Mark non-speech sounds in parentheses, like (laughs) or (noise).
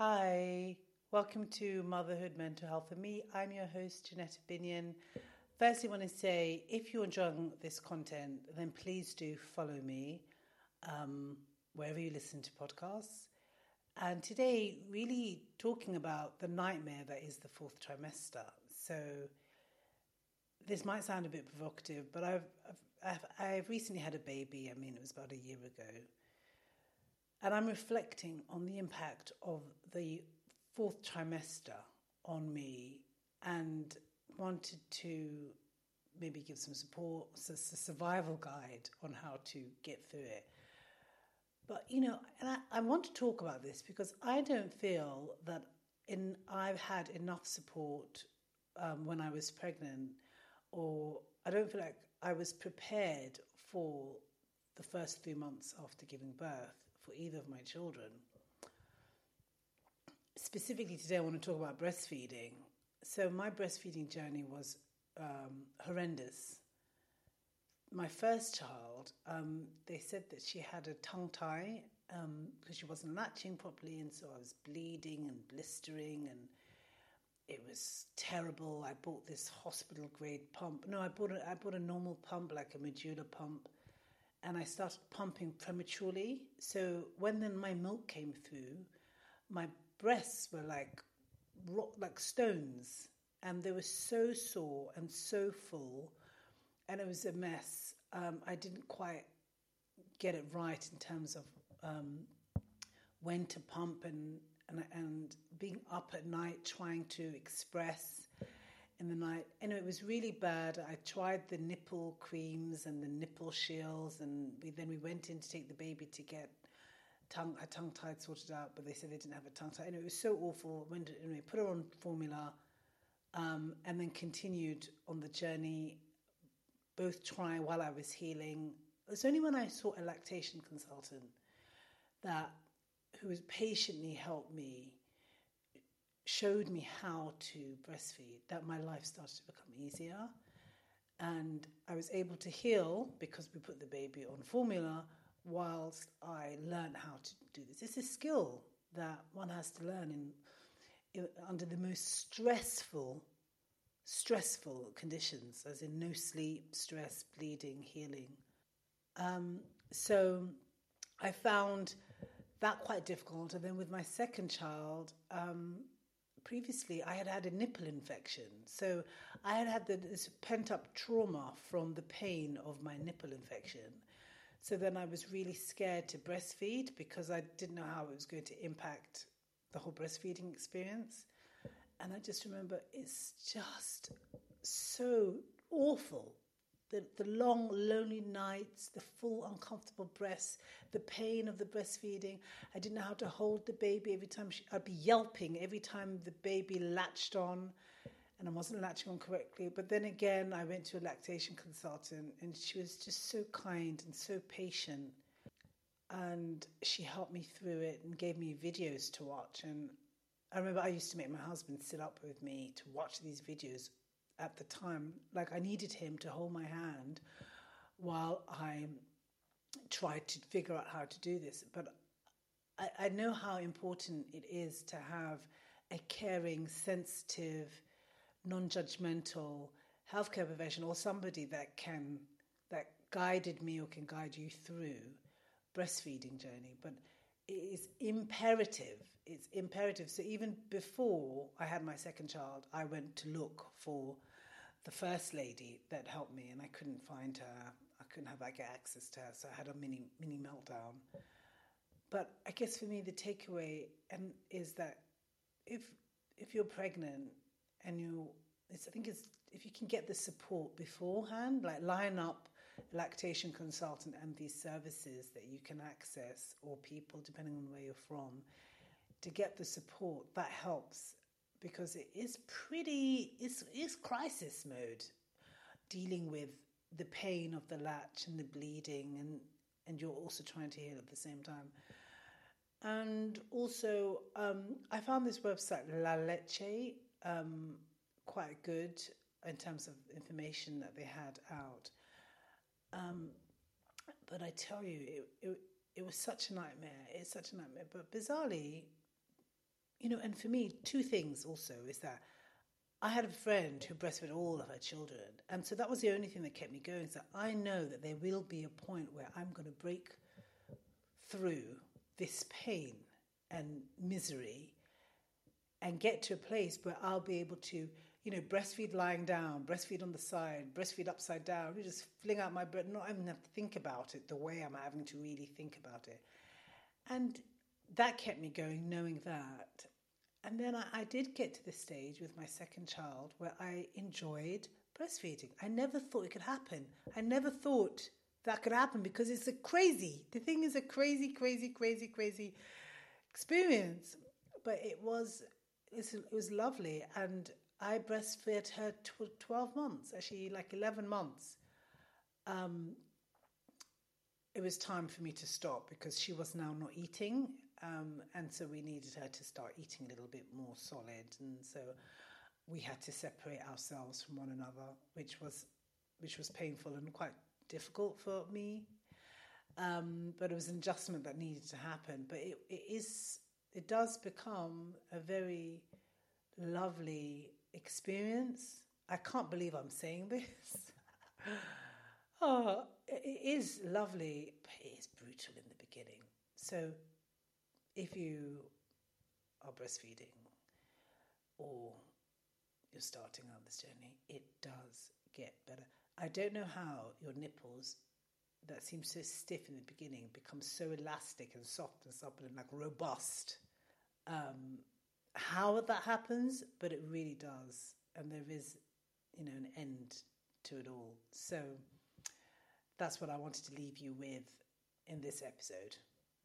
Hi, welcome to Motherhood Mental Health and Me. I'm your host, Janetta Binion. Firstly, I want to say if you're enjoying this content, then please do follow me um, wherever you listen to podcasts. And today, really talking about the nightmare that is the fourth trimester. So, this might sound a bit provocative, but I've, I've, I've recently had a baby. I mean, it was about a year ago. And I'm reflecting on the impact of the fourth trimester on me and wanted to maybe give some support, a survival guide on how to get through it. But you know, and I, I want to talk about this because I don't feel that in I've had enough support um, when I was pregnant, or I don't feel like I was prepared for the first three months after giving birth for either of my children. Specifically, today I want to talk about breastfeeding. So, my breastfeeding journey was um, horrendous. My first child, um, they said that she had a tongue tie because um, she wasn't latching properly, and so I was bleeding and blistering, and it was terrible. I bought this hospital grade pump. No, I bought a, I bought a normal pump, like a Medela pump, and I started pumping prematurely. So when then my milk came through, my breasts were like rock, like stones, and they were so sore and so full, and it was a mess. Um, I didn't quite get it right in terms of um, when to pump and, and and being up at night trying to express in the night. Anyway, it was really bad. I tried the nipple creams and the nipple shields, and we, then we went in to take the baby to get tongue her tongue tied sorted out, but they said they didn't have a tongue tied. Anyway, it was so awful. Went anyway, put her on formula, um, and then continued on the journey. Both trying while I was healing. It was only when I saw a lactation consultant that who was patiently helped me showed me how to breastfeed that my life started to become easier. And I was able to heal because we put the baby on formula whilst I learned how to do this. It's a skill that one has to learn in, in under the most stressful, stressful conditions, as in no sleep, stress, bleeding, healing. Um, so I found that quite difficult. And then with my second child, um, previously I had had a nipple infection. So I had had this pent up trauma from the pain of my nipple infection. So then I was really scared to breastfeed because I didn't know how it was going to impact the whole breastfeeding experience. And I just remember it's just so awful the, the long, lonely nights, the full, uncomfortable breasts, the pain of the breastfeeding. I didn't know how to hold the baby every time. She, I'd be yelping every time the baby latched on, and I wasn't latching on correctly. But then again, I went to a lactation consultant, and she was just so kind and so patient. And she helped me through it and gave me videos to watch. And I remember I used to make my husband sit up with me to watch these videos at the time. Like I needed him to hold my hand while I tried to figure out how to do this. But I, I know how important it is to have a caring, sensitive, non-judgmental healthcare professional or somebody that can that guided me or can guide you through breastfeeding journey. But it is imperative. It's imperative. So even before I had my second child, I went to look for the first lady that helped me, and I couldn't find her. I couldn't have like access to her, so I had a mini mini meltdown. But I guess for me, the takeaway and is that if if you're pregnant and you, I think it's if you can get the support beforehand, like line up lactation consultant and these services that you can access or people depending on where you're from to get the support that helps because it is pretty it's, it's crisis mode dealing with the pain of the latch and the bleeding and and you're also trying to heal at the same time. And also um, i found this website la leche um, quite good in terms of information that they had out. Um, but i tell you it, it, it was such a nightmare. It's such a nightmare. But bizarrely you know, and for me, two things also is that I had a friend who breastfed all of her children. And so that was the only thing that kept me going. So I know that there will be a point where I'm going to break through this pain and misery and get to a place where I'll be able to, you know, breastfeed lying down, breastfeed on the side, breastfeed upside down, really just fling out my breast, not even have to think about it the way I'm having to really think about it. And that kept me going, knowing that. And then I, I did get to the stage with my second child where I enjoyed breastfeeding. I never thought it could happen. I never thought that could happen because it's a crazy, the thing is a crazy, crazy, crazy, crazy experience. But it was, it was lovely. And I breastfed her tw- 12 months, actually, like 11 months. Um, it was time for me to stop because she was now not eating um, and so we needed her to start eating a little bit more solid. And so we had to separate ourselves from one another, which was which was painful and quite difficult for me. Um, but it was an adjustment that needed to happen. But it, it is it does become a very lovely experience. I can't believe I'm saying (laughs) this. oh, it is lovely, but it is brutal in the beginning. So if you are breastfeeding or you're starting on this journey, it does get better. I don't know how your nipples that seem so stiff in the beginning become so elastic and soft and supple and like robust. Um, how that happens, but it really does, and there is, you know, an end to it all. So that's what I wanted to leave you with in this episode.